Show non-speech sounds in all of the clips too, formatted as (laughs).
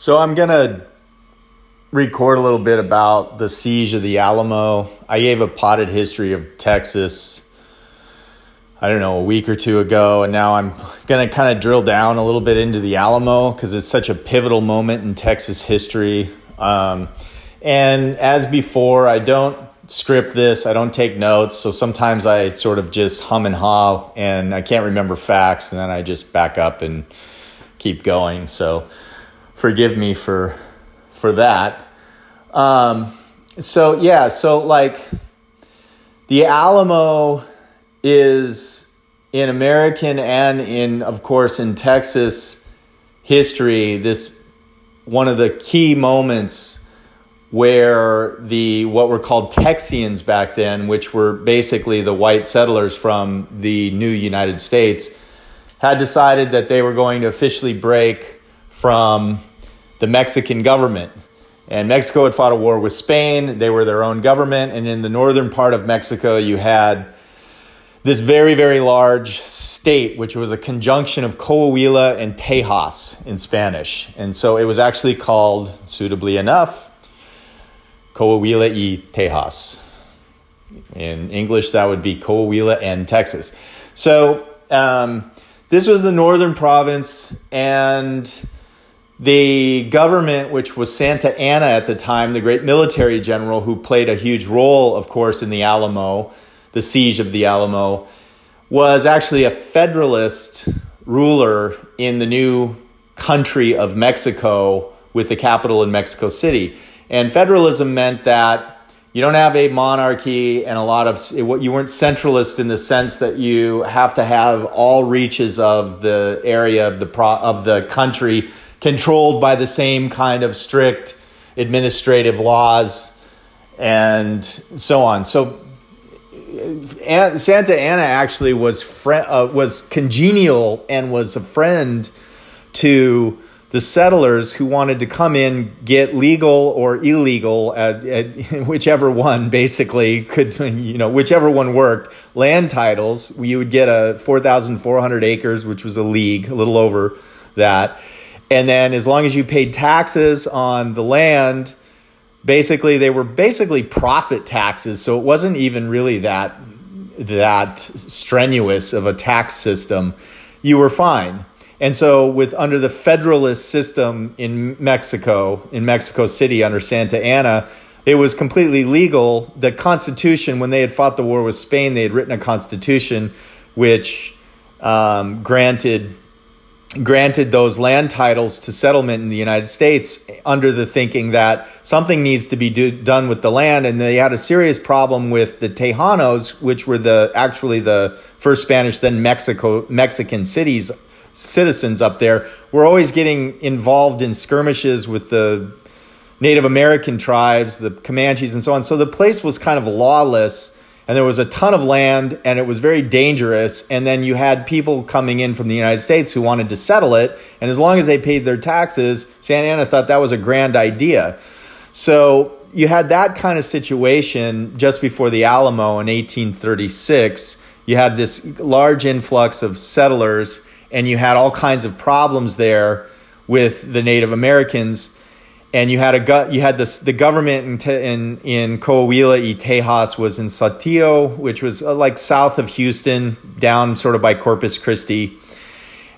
So I'm going to record a little bit about the siege of the Alamo. I gave a potted history of Texas, I don't know, a week or two ago, and now I'm going to kind of drill down a little bit into the Alamo because it's such a pivotal moment in Texas history. Um, and as before, I don't script this, I don't take notes, so sometimes I sort of just hum and haw and I can't remember facts, and then I just back up and keep going. So, forgive me for for that. Um, so yeah, so like the Alamo is in American and in of course in Texas history this one of the key moments where the what were called Texians back then, which were basically the white settlers from the new United States, had decided that they were going to officially break from the Mexican government. And Mexico had fought a war with Spain. They were their own government. And in the northern part of Mexico, you had this very, very large state, which was a conjunction of Coahuila and Tejas in Spanish. And so it was actually called, suitably enough, Coahuila y Tejas. In English, that would be Coahuila and Texas. So um, this was the northern province, and the government, which was Santa Anna at the time, the great military general who played a huge role, of course, in the Alamo, the siege of the Alamo, was actually a federalist ruler in the new country of Mexico with the capital in Mexico City. And federalism meant that you don't have a monarchy and a lot of what you weren't centralist in the sense that you have to have all reaches of the area of the of the country controlled by the same kind of strict administrative laws and so on. So Santa Anna actually was fr- uh, was congenial and was a friend to the settlers who wanted to come in, get legal or illegal, at, at, (laughs) whichever one basically could, you know, whichever one worked, land titles. You would get a 4,400 acres, which was a league, a little over that and then as long as you paid taxes on the land, basically they were basically profit taxes. So it wasn't even really that that strenuous of a tax system. You were fine. And so with under the federalist system in Mexico, in Mexico City under Santa Anna, it was completely legal. The constitution, when they had fought the war with Spain, they had written a constitution which um, granted granted those land titles to settlement in the United States under the thinking that something needs to be do, done with the land. And they had a serious problem with the Tejanos which were the actually the first Spanish then Mexico Mexican cities citizens up there were always getting involved in skirmishes with the Native American tribes the Comanches and so on. So the place was kind of lawless and there was a ton of land and it was very dangerous. And then you had people coming in from the united states who wanted to settle it. And as long as they paid their taxes santa anna thought that was a grand idea. So you had that kind of situation just before the alamo in 1836 you had this large influx of settlers and you had all kinds of problems there with the native americans and you had a gut you had this the government in in, in Coahuila y Tejas was in Saltillo, which was uh, like south of Houston, down sort of by Corpus Christi.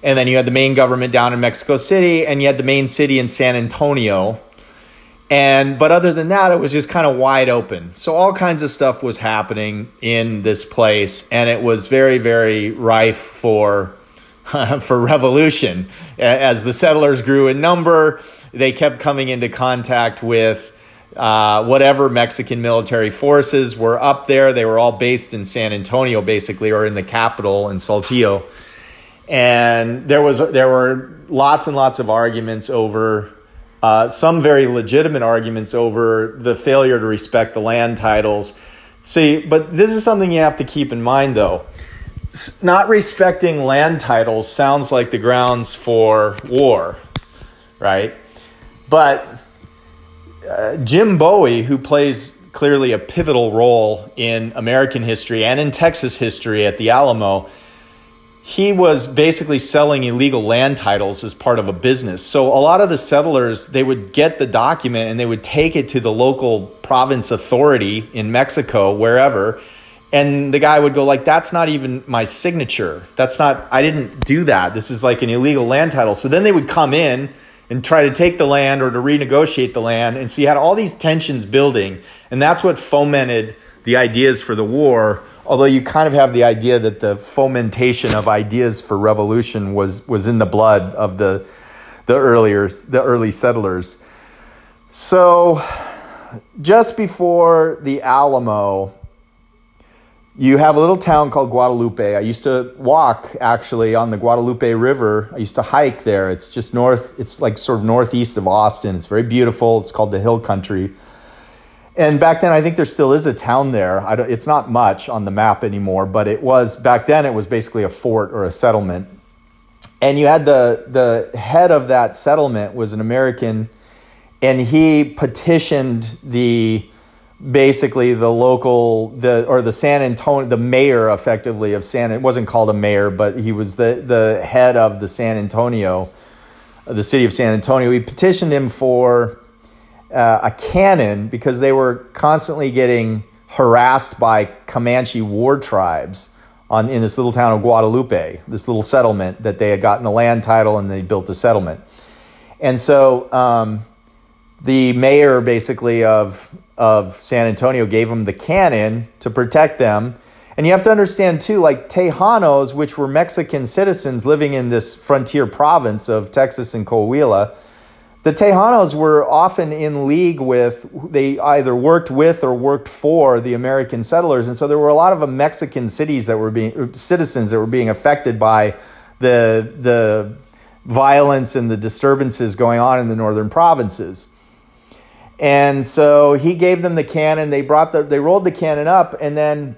And then you had the main government down in Mexico City, and you had the main city in San Antonio. And but other than that, it was just kind of wide open. So all kinds of stuff was happening in this place, and it was very, very rife for (laughs) for revolution as the settlers grew in number they kept coming into contact with uh, whatever Mexican military forces were up there. They were all based in San Antonio, basically, or in the capital in Saltillo. And there was there were lots and lots of arguments over uh, some very legitimate arguments over the failure to respect the land titles. See, but this is something you have to keep in mind, though. Not respecting land titles sounds like the grounds for war, right? But uh, Jim Bowie, who plays clearly a pivotal role in American history and in Texas history at the Alamo, he was basically selling illegal land titles as part of a business. So a lot of the settlers, they would get the document and they would take it to the local province authority in Mexico, wherever, and the guy would go like that's not even my signature. That's not I didn't do that. This is like an illegal land title. So then they would come in and try to take the land or to renegotiate the land. And so you had all these tensions building, and that's what fomented the ideas for the war although you kind of have the idea that the fomentation of ideas for revolution was was in the blood of the the earlier the early settlers. So just before the Alamo, you have a little town called Guadalupe. I used to walk actually on the Guadalupe River. I used to hike there. It's just north, it's like sort of northeast of Austin. It's very beautiful. It's called the Hill Country. And back then, I think there still is a town there. it's not much on the map anymore, but it was back then. It was basically a fort or a settlement. And you had the the head of that settlement was an American, and he petitioned the basically the local the or the San Antonio the mayor effectively of San it wasn't called a mayor, but he was the the head of the San Antonio, the city of San Antonio. He petitioned him for uh, a cannon because they were constantly getting harassed by Comanche war tribes on in this little town of Guadalupe, this little settlement that they had gotten a land title and they built a settlement. And so um, the mayor basically of of San Antonio gave them the cannon to protect them. And you have to understand too, like Tejanos, which were Mexican citizens living in this frontier province of Texas and Coahuila, the Tejanos were often in league with, they either worked with or worked for the American settlers. And so there were a lot of Mexican cities that were being, citizens that were being affected by the, the violence and the disturbances going on in the northern provinces. And so he gave them the cannon. They brought the, they rolled the cannon up, and then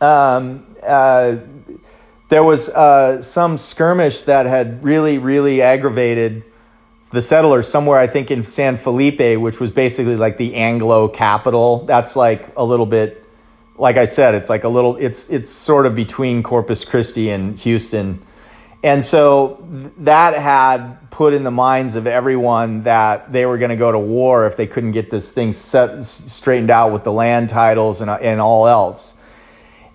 um, uh, there was uh, some skirmish that had really, really aggravated the settlers somewhere, I think in San Felipe, which was basically like the Anglo capital. That's like a little bit, like I said, it's like a little, it's it's sort of between Corpus Christi and Houston, and so that had put in the minds of everyone that they were going to go to war if they couldn't get this thing set straightened out with the land titles and and all else.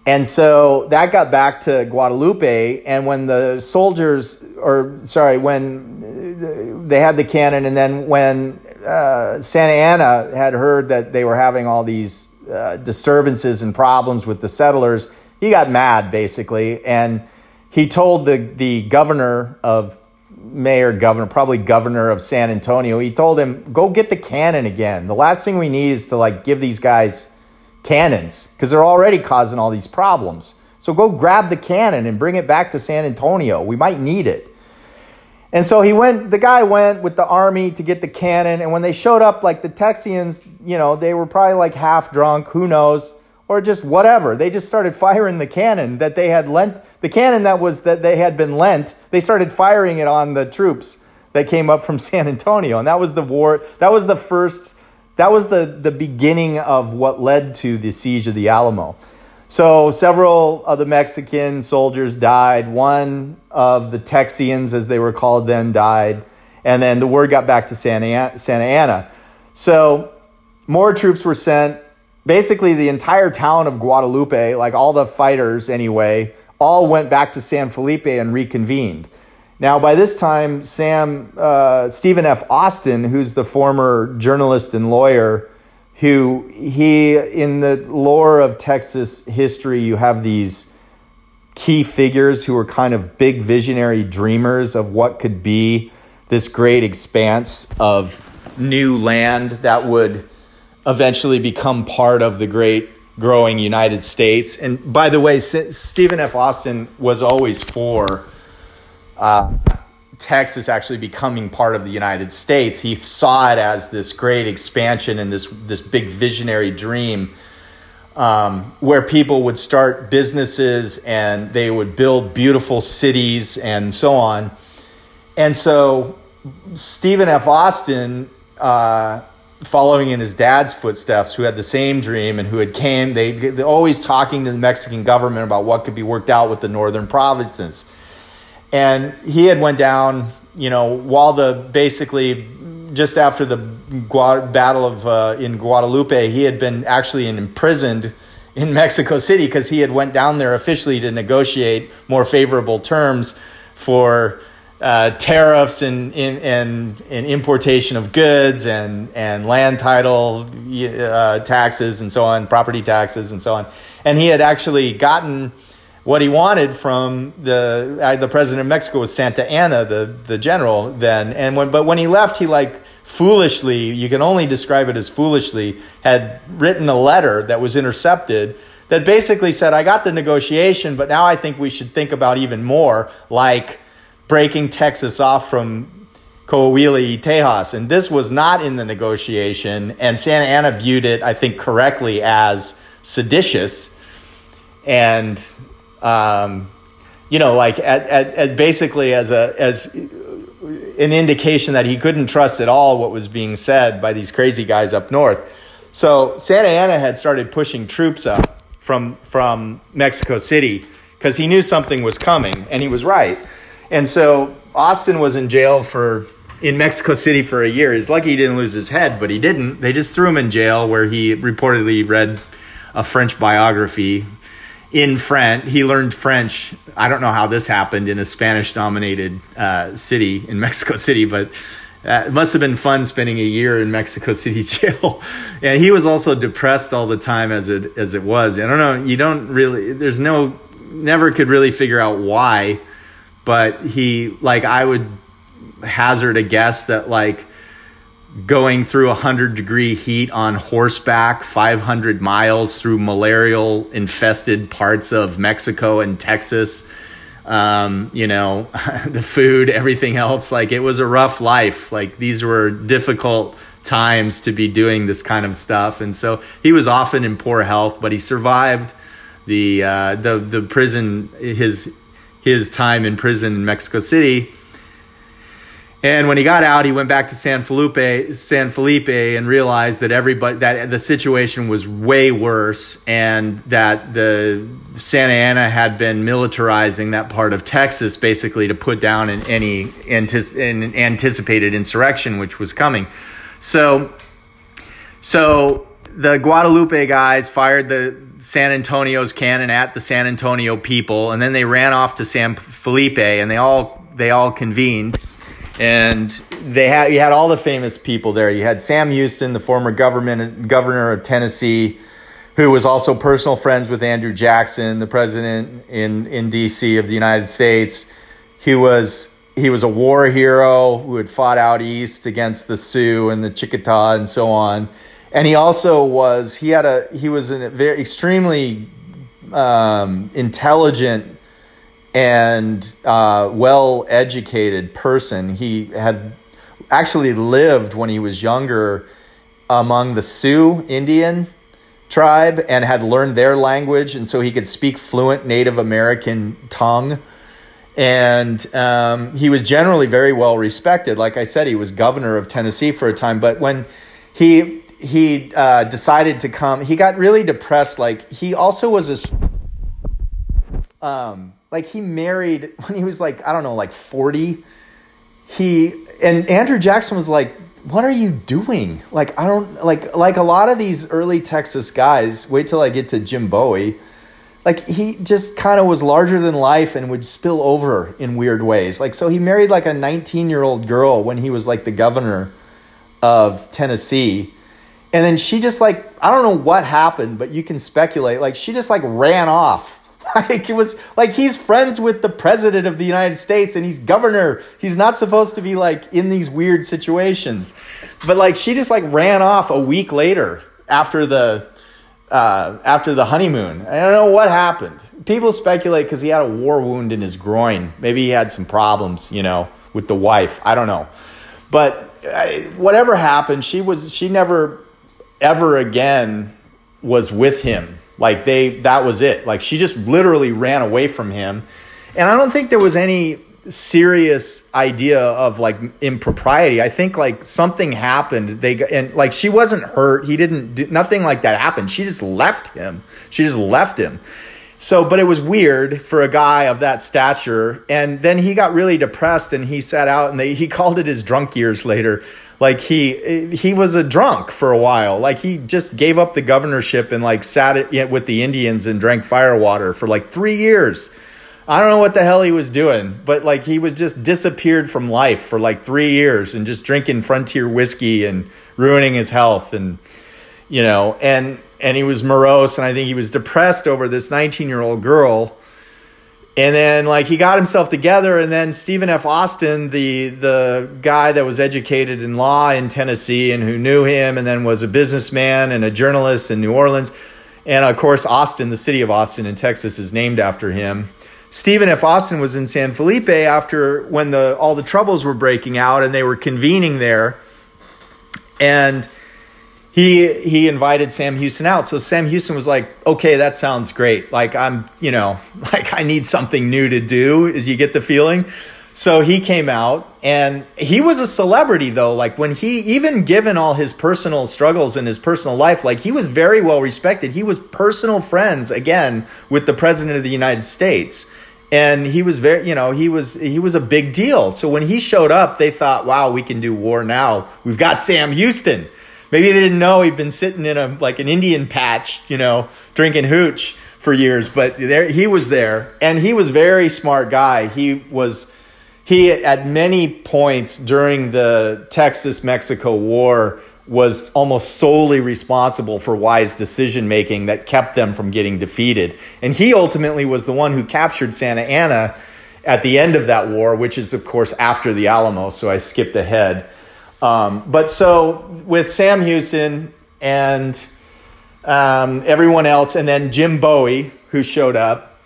And so that got back to Guadalupe. And when the soldiers, or sorry, when they had the cannon, and then when uh, Santa Anna had heard that they were having all these uh, disturbances and problems with the settlers, he got mad basically. And he told the, the governor of mayor, governor, probably governor of San Antonio, he told him, go get the cannon again. The last thing we need is to like give these guys cannons because they're already causing all these problems. So go grab the cannon and bring it back to San Antonio. We might need it. And so he went, the guy went with the army to get the cannon. And when they showed up, like the Texians, you know, they were probably like half drunk, who knows, or just whatever. They just started firing the cannon that they had lent, the cannon that was that they had been lent, they started firing it on the troops that came up from (laughs) San Antonio. And that was the war, that was the first that was the, the beginning of what led to the siege of the Alamo. So several of the Mexican soldiers died. One of the Texians, as they were called then, died. And then the word got back to Santa Anna. So more troops were sent. Basically, the entire town of Guadalupe, like all the fighters anyway, all went back to San Felipe and reconvened. Now, by this time, Sam uh, Stephen F. Austin, who's the former journalist and lawyer, who he in the lore of Texas history, you have these key figures who are kind of big visionary dreamers of what could be this great expanse of new land that would eventually become part of the great growing United States. And by the way, Stephen F. Austin was always for uh, Texas actually becoming part of the United States. He saw it as this great expansion and this this big visionary dream um, where people would start businesses and they would build beautiful cities and so on. And so Stephen F. Austin uh, following in his dad's footsteps, who had the same dream and who had came. They always talking to the Mexican government about what could be worked out with the northern provinces, and he had went down. You know, while the basically just after the battle of uh, in Guadalupe, he had been actually imprisoned in (laughs) Mexico City because he had went down there officially to negotiate more favorable terms for uh, tariffs and, and, and, importation of goods and, and land title uh, taxes and so on, property taxes and so on. And he had actually gotten what he wanted from the uh, the president of Mexico was Santa Anna, the the general then. And when but when he left, he like foolishly, you can only describe it as foolishly, had written a letter that was intercepted that basically said, I got the negotiation, but now I think we should think about even more, like breaking Texas off from Coahuila y Tejas. And this was not in the negotiation. And Santa Anna viewed it, I think, correctly as seditious. And, um, you know, like at, at, at basically as a, as an indication that he couldn't trust at all what was being said by these crazy guys up north. So Santa Anna had started pushing troops up from from Mexico City because he knew something was coming, and he was right. And so Austin was in jail for in Mexico City for a year. He's lucky he didn't lose his head, but he didn't. They just threw him in jail where he reportedly read a French biography in French. He learned French. I don't know how this happened in a Spanish dominated uh, city in (laughs) Mexico City, but uh, it must have been fun spending a year in Mexico (laughs) City jail. and he was also depressed all the time as it as it was. I don't know. You don't really. There's no. Never could really figure out why, but he like I would hazard a guess that like going through 100 degree heat on horseback 500 miles through malarial infested parts of mexico and texas um, you know (laughs) the food everything else like it was a rough life. Like these were difficult times to be doing this kind of stuff. And so he was often in poor health but he survived the uh, the the prison his his time in prison in mexico city and when he got out, he went back to San Felipe, San Felipe, and realized that everybody that the situation was way worse, and that the Santa Anna had been militarizing that part of Texas basically to put down an, any an anticipated insurrection which was coming. So, so the Guadalupe guys fired the San Antonio's cannon at the San Antonio people, and then they ran off to San Felipe, and they all they all convened and they had you had all the famous people there. You had Sam Houston, the former government governor of Tennessee, who was also personal friends with Andrew Jackson, the president in in D.C. of the United States. He was he was a war hero who had fought out east against the Sioux and the Chickasaw and so on. And he also was he had a he was an very extremely um, intelligent and uh, well educated person. He had actually lived when he was younger among the Sioux Indian tribe and had learned their language, and so he could speak fluent Native American tongue. And um, he was generally very well respected. Like I said, he was governor of Tennessee for a time. But when he he uh, decided to come, he got really depressed. Like he also was a um, like he married (laughs) when he was like I don't know like 40 he and Andrew Jackson was like what are you doing? Like I don't like like a lot of these early Texas guys wait till I get to Jim Bowie like he just kind of was larger than life and would spill over in weird ways. Like so he married like a 19 year old girl when he was like the governor of Tennessee and then she just like I don't know what happened but you can speculate like she just like ran off (laughs) Like it was like he's friends with the president of the United States and he's governor. He's not supposed to be like in these weird situations. But like she just like ran off a week later after the uh, after the honeymoon. I don't know what happened. People speculate because he had a war wound in his groin. Maybe he had some problems, you know, with the wife. I don't know. But uh, whatever happened, she was she never ever again was with him like they that was it. Like she just literally ran away from him. And I don't think there was any serious idea of like impropriety. I think like something happened. They and like she wasn't hurt. He didn't do nothing like that happened. She just left him. She just left him. So, but it was weird for a guy of that stature. And then he got really depressed and he sat out and they, he (laughs) called it his drunk years later. Like he he was a drunk for a while. Like he just gave up the governorship and like sat it with the Indians and drank firewater for like three years. I don't know what the hell he was doing, but like he was just disappeared from life for like three years and just drinking frontier whiskey and ruining his health and you know and and he was morose and I think he was depressed over this 19 year old girl. And then like he got himself together and then Stephen F. Austin, the the guy that was educated in law in Tennessee and who knew him and then was a businessman and a journalist in New Orleans. And of course Austin, the city of Austin in Texas is named after him. Stephen F. Austin was in San Felipe after when the all the troubles were breaking out and they were convening there. And he he invited Sam Houston out. So Sam Houston was like, "Okay, that sounds great. Like I'm, you know, (laughs) like I need something new to do." Is you get the feeling? So he came out and he was a celebrity though. Like when he even given all his personal struggles in his personal life, like he was very well respected. He was personal friends again with the president of the United States. And he was very, you know, he was he was a big deal. So when he showed up, they thought, "Wow, we can do war now. We've got Sam Houston." Maybe they didn't know he'd been sitting in a like an Indian patch, you know, drinking hooch for years, but there he was there and he was very smart guy. He was he at many points during the Texas Mexico war was almost solely responsible for wise decision making that kept them from getting defeated. And he ultimately was the one who captured Santa Anna at the end of that war, which is of course after the Alamo, so I skipped ahead. Um, but so with Sam Houston and um, everyone else, and then Jim Bowie, who showed up,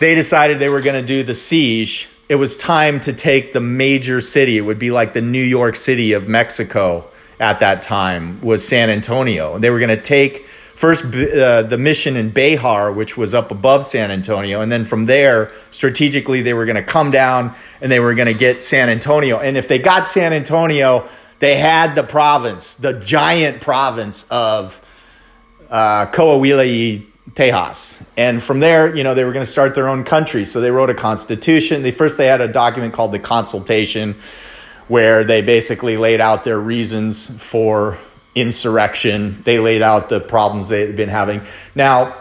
they decided they were going to do the siege. It was time to take the major city. It would be like the New York City of Mexico at that time was San Antonio. And they were going to take first uh, the mission in Béjar, which was up above San Antonio, and then from there, strategically, they were going to come down and they were going to get San Antonio. And if they got San Antonio, they had the province, the giant province of uh, Coahuila Tejas. And from there, you know, they were going to start their own country. So they wrote a constitution. They first they had a document called the Consultation, where they basically laid out their reasons for insurrection. They laid out the problems they've been having. Now,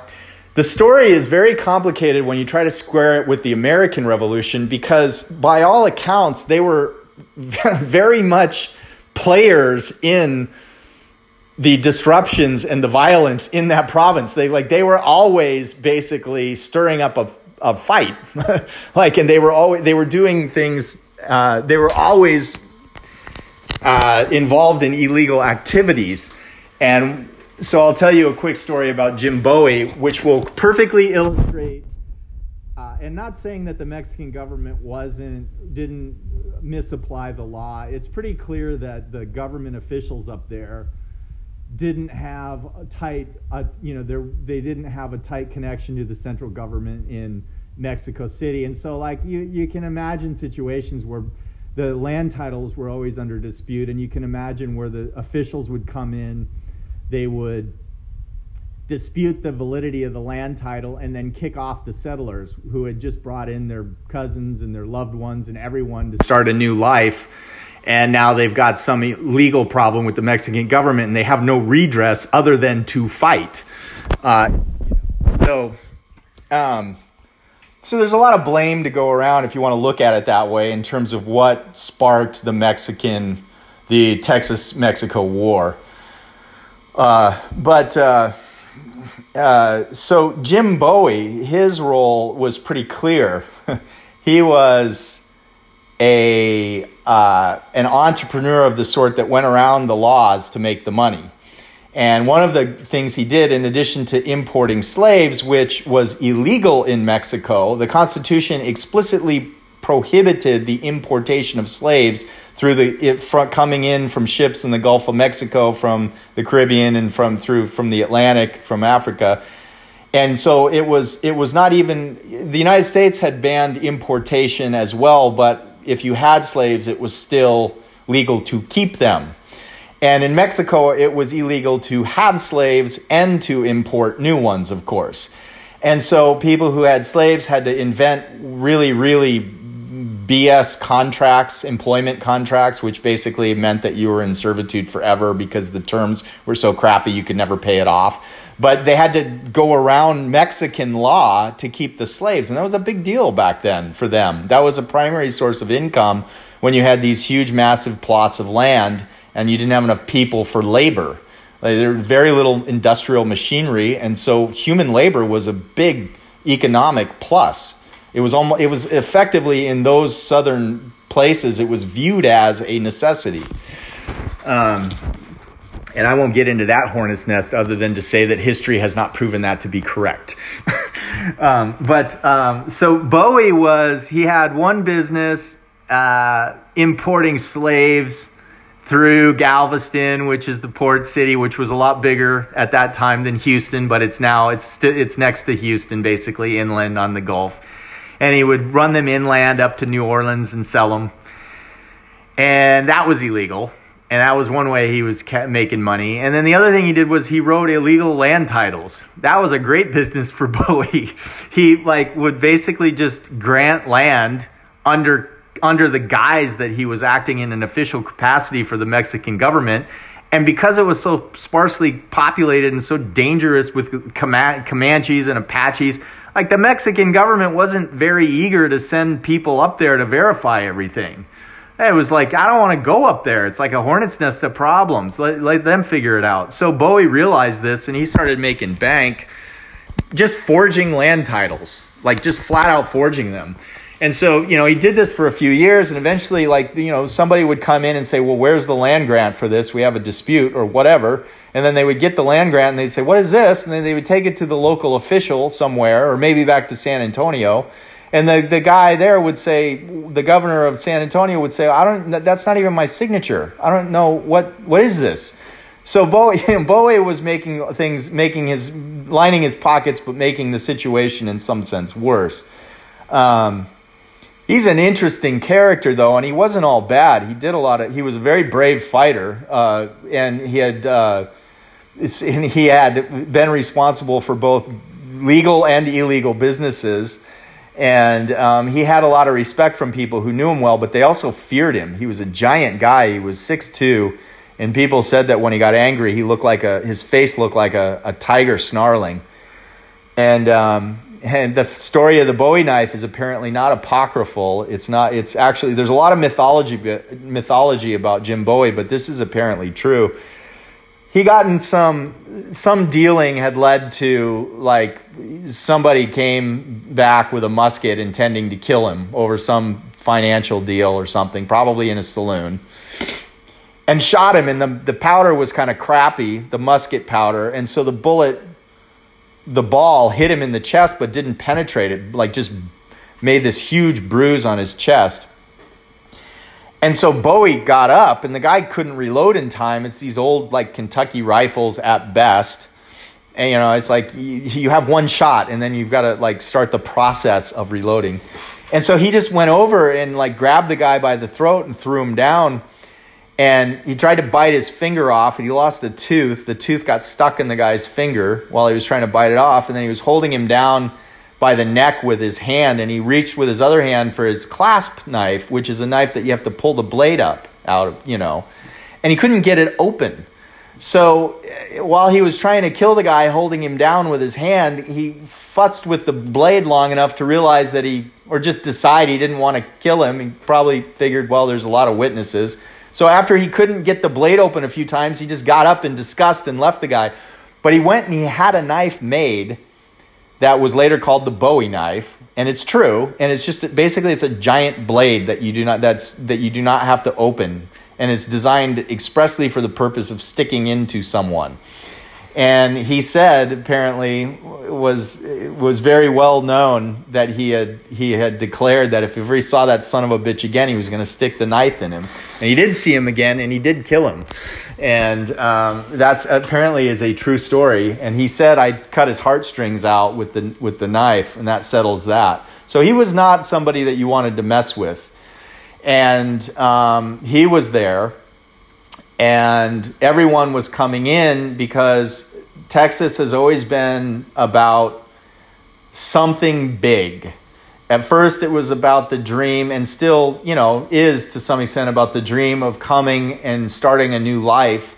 the story is very complicated when you try to square it with the American Revolution because, by all accounts, they were (laughs) very much players in the disruptions and the violence in that province. They like they were always basically stirring up a, a fight, (laughs) like, and they were always they were doing things. Uh, they were always uh, involved in illegal activities. And so I'll tell you a quick story about Jim Bowie, which will perfectly illustrate. Uh, and not saying that the Mexican government wasn't didn't misapply the law. It's pretty clear that the government officials up there didn't have a tight, uh, you know, they didn't have a tight connection to the central government in Mexico City, and so like you you can imagine situations where the land titles were always under dispute, and you can imagine where the officials would come in, they would dispute the validity of the land title and then kick off the settlers who had just brought in their cousins and their loved ones and everyone to start a new life. And now they've got some legal problem with the Mexican government and they have no redress other than to fight. Uh, so, um, so there's a lot of blame to go around if you want to look at it that way in terms of what sparked the Mexican, the Texas Mexico War. Uh, but uh, uh, so Jim Bowie, his role was pretty clear. (laughs) he was a uh, an entrepreneur of the sort that went around the laws to make the money. And one of the things he did, in addition to importing slaves, which was illegal in Mexico, the Constitution explicitly prohibited the importation of slaves through the it, from, coming in from ships in the Gulf of Mexico, from the Caribbean, and from through from the Atlantic, from Africa. and so it was it was not even the United States had banned importation as well, but if you had slaves, it was still legal to keep them. And in Mexico, it was illegal to have slaves and to import new ones, of course. And so people who had slaves had to invent really, really BS contracts, employment contracts, which basically meant that you were in servitude forever because the terms were so crappy you could never pay it off. But they had to go around Mexican law to keep the slaves. And that was a big deal back then for them. That was a primary source of income when you had these huge, massive plots of land and you didn't have enough people for labor. Like, there was very little industrial machinery. And so human labor was a big economic plus. It was almost, it was effectively in those southern places, it was viewed as a necessity. Um, and I won't get into that hornet's nest other than to say that history has not proven that to be correct. (laughs) um, but um, so Bowie was, he had one business uh, importing slaves through Galveston, which is the port city, which was a lot bigger at that time than Houston, but it's now it's st- it's next to Houston, basically inland on the Gulf. And he would run them inland up to New Orleans and sell them, and that was illegal and that was one way he was making money. And then the other thing he did was he wrote illegal land titles. That was a great (laughs) business for Bowie. He like would basically just grant land under under the guise that he was acting in an official capacity for the Mexican government. And because it was so sparsely populated and so dangerous with Comanches and Apaches, like the Mexican government wasn't very eager to send people up there to verify everything it was like, I don't want to go up there. It's like a hornet's nest of problems. Let, let them figure it out. So Bowie realized this and he started making bank just forging land titles, like just flat out forging them. And so, you know, he did this for a few years and eventually, like, you know, somebody would come in and say, well, where's the land grant for this? We have a dispute or whatever. And then they would get the land grant and they'd say, what is this? And then they would take it to the local official somewhere or maybe back to San Antonio and the, the guy there would say, the governor of San Antonio would say, I don't, that's not even my signature. I don't know what, what is this? So Bowie, (laughs) Bowie was making things, making his, lining his pockets, but making the situation in some sense worse. Um, he's an interesting character though, and he wasn't all bad. He did a lot of, he was a very brave fighter, uh, and he had, uh, and he had been responsible for both legal and illegal businesses and um, he had a lot of respect from people who knew him well, but they also feared him. He was a giant guy. He was 6'2", and people said that when he got angry, he looked like a his face looked like a, a tiger snarling. And um, and the story of the Bowie knife is apparently not apocryphal. It's not. It's actually there's a lot of mythology uh, mythology about Jim Bowie, but this is apparently true he gotten some some dealing had led to like somebody came back with a musket intending to kill him over some financial deal or something probably in a saloon and shot him and the, the powder was kind of crappy the musket powder and so the bullet the ball hit him in the chest but didn't penetrate it like just made this huge bruise on his chest and so Bowie got up, and the guy couldn't reload in time. It's these old, like Kentucky rifles at best. And, you know, it's like you, you have one shot, and then you've got to like start the process of reloading. And so he just went over and like grabbed the guy by the throat and threw him down. And he tried to bite his finger off, and he lost a tooth. The tooth got stuck in the guy's finger while he was trying to bite it off. And then he was holding him down by the neck with his hand and he reached with his other hand for his clasp knife, which is a knife that you have to pull the blade up out of, you know, and he couldn't get it open. So eh, while he was trying to kill the guy holding him down with his hand, he futzed with the blade long enough to realize that he, or just decide he didn't want to kill him. He probably figured, well, there's a lot of witnesses. So after he couldn't get the blade open a few times, he just got up in disgust and left the guy. But he went and he had a knife made that was later called the Bowie knife, and it's true. And it's just basically it's a giant blade that you do not that's that you do not have to open, and it's designed expressly for the purpose of sticking into someone. and he said apparently was was very well known that he had he had declared that if ever he saw that son of a bitch again, he was going to stick the knife in him. And he did see him again, and he did kill him. And um, that's apparently is a true story. And he said I cut his heartstrings out with the with the knife, and that settles that. So he was not somebody that you wanted to mess with. And um, he was there and everyone was coming in because Texas has always been about something big. At first, it was about the dream, and still, you know, is to some extent about the dream of coming and starting a new life.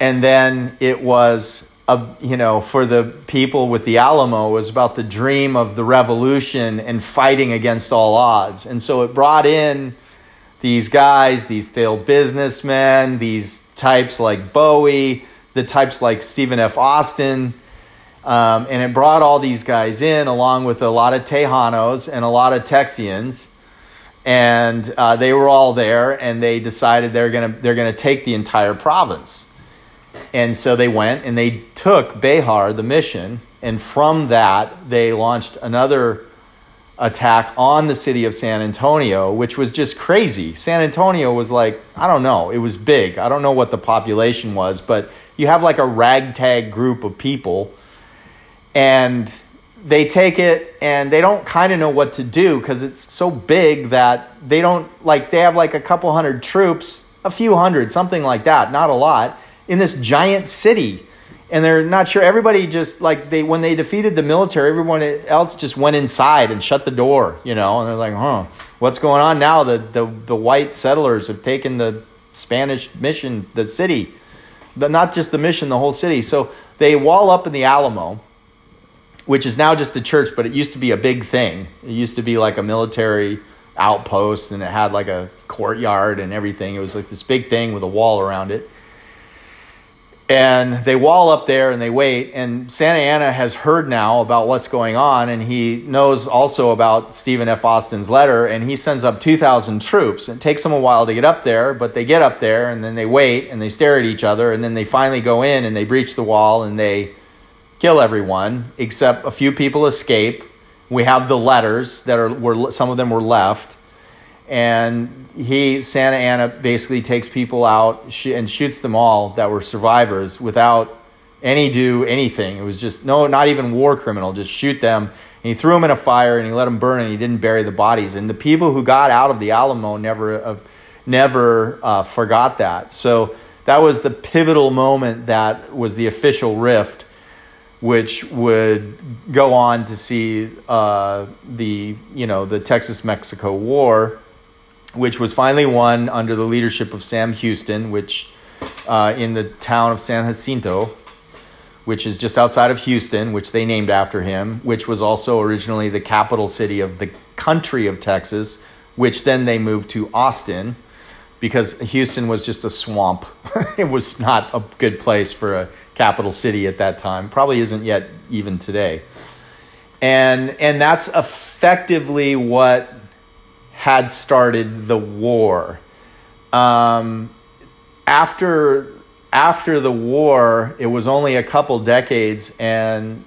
And then it was, a, you know, for the people with the Alamo, was about the dream of the revolution and fighting against all odds. And so it brought in these guys, these failed businessmen, these types like Bowie, the types like Stephen F. Austin. Um, and it brought all these guys in along with a lot of Tejanos and a lot of Texians. And uh, they were all there and they decided they're to they're gonna take the entire province. And so they went and they took Behar, the mission, and from that they launched another attack on the city of San Antonio, which was just crazy. San Antonio was like, I don't know, it was big. I don't know what the population was, but you have like a ragtag group of people and they take it and they don't kind of know what to do because it's so big that they don't like they have like a couple hundred troops, a few hundred, something like that, not a lot, in this giant city and they're not sure. Everybody just like they when they defeated the military, everyone else just went inside and shut the door, you know. And they're like, "Huh, what's going on now?" The the the white settlers have taken the Spanish mission, the city, but not just the mission, the whole city. So they wall up in the Alamo, which is now just a church, but it used to be a big thing. It used to be like a military outpost, and it had like a courtyard and everything. It was like this big thing with a wall around it and they wall up there and they wait and santa anna has heard now about what's going on and he knows also about stephen f austin's letter and he sends up 2000 troops it takes them a while to get up there but they get up there and then they wait and they stare at each other and then they finally go in and they breach the wall and they kill everyone except a few people escape we have the letters that are were some of them were left and he Santa Anna basically takes people out and shoots them all that were survivors without any do anything. It was just no, not even war criminal, just shoot them. And he threw them in a fire and he let them burn and he didn't bury the bodies. And the people who got out of the Alamo never uh, never uh, forgot that. So that was the pivotal moment that was the official rift which would go on to see uh, the you know the Texas Mexico War which was finally won under the leadership of Sam Houston, which uh, in the town of San Jacinto, which is just outside of Houston, which they named after him, which was also originally the capital city of the country of Texas, which then they moved to Austin because Houston was just a swamp. (laughs) it was not a good place for a capital city at that time. Probably isn't yet even today. And and that's effectively what had started the war. Um, after after the war, it was only a couple decades, and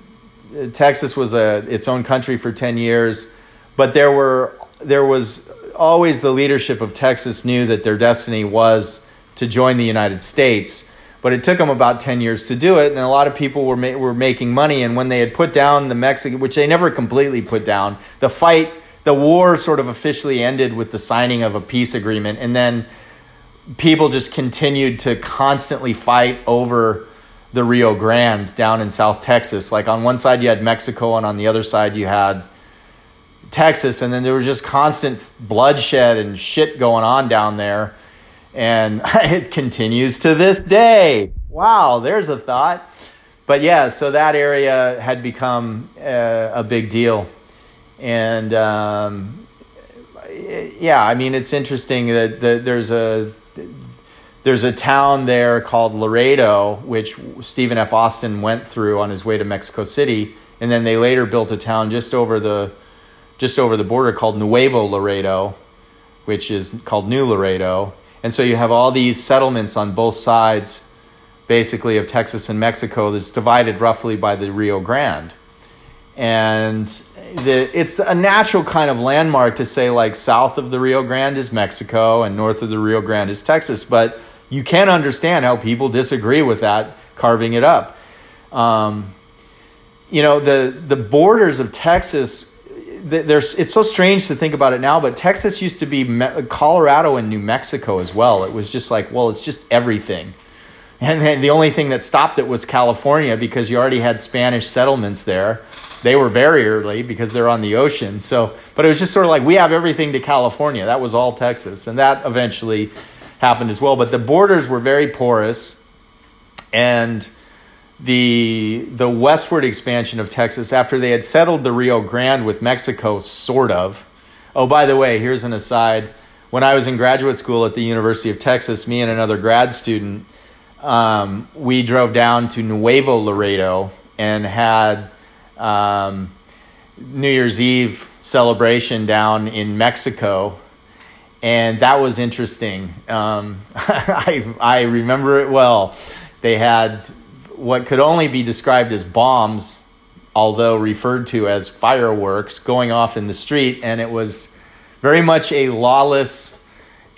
Texas was a its own country for ten years. But there were there was always the leadership of Texas knew that their destiny was to join the United States. But it took them about ten years to do it, and a lot of people were ma- were making money. And when they had put down the Mexican, which they never completely put down, the fight the war sort of officially ended with the signing of a peace agreement, and then people just continued to constantly fight over the Rio Grande down in South Texas. Like on one side you had Mexico, and on the other side you had Texas, and then there was just constant bloodshed and shit going on down there, and (laughs) it continues to this day. Wow, there's a thought. But yeah, so that area had become uh, a big deal and um, yeah, I mean it's interesting that, that there's a there's a town there called Laredo, which Stephen F. Austin went through on his way to Mexico City, and then they later built a town just over the just over the border called Nuevo Laredo, which is called New Laredo. And so you have all these settlements on both sides basically of Texas and Mexico that's divided roughly by the Rio Grande. And the, it's a natural kind of landmark to say, like, south of the Rio Grande is Mexico and north of the Rio Grande is Texas. But you can understand how people disagree with that, carving it up. Um, you know, the, the borders of Texas there's it's so strange to think about it now, but Texas used to be Me- Colorado and New Mexico as well. It was just like, well, it's just everything. And then the only thing that stopped it was California because you already had Spanish settlements there. They were very early because they're on the ocean. So, but it was just sort of like we have everything to California. That was all Texas, and that eventually happened as well. But the borders were very porous, and the the westward expansion of Texas after they had settled the Rio Grande with Mexico, sort of. Oh, by the way, here's an aside. When I was in graduate school at the University of Texas, me and another grad student, um, we drove down to Nuevo Laredo and had um, New Year's Eve celebration down in Mexico, and that was interesting. Um, (laughs) I I remember it well. They had what could only be described as bombs, although referred to as fireworks, going off in the street, and it was very much a lawless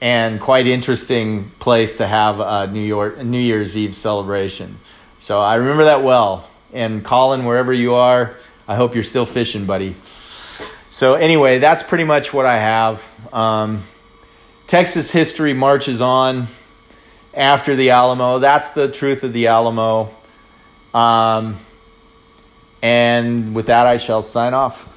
and quite interesting place to have a New York New Year's Eve celebration. So I remember that well. And Colin, wherever you are, I hope you're still fishing, buddy. So anyway, that's pretty much what I have. Um, Texas history marches on after the Alamo. That's the truth of the Alamo. Um, and with that, I shall sign off.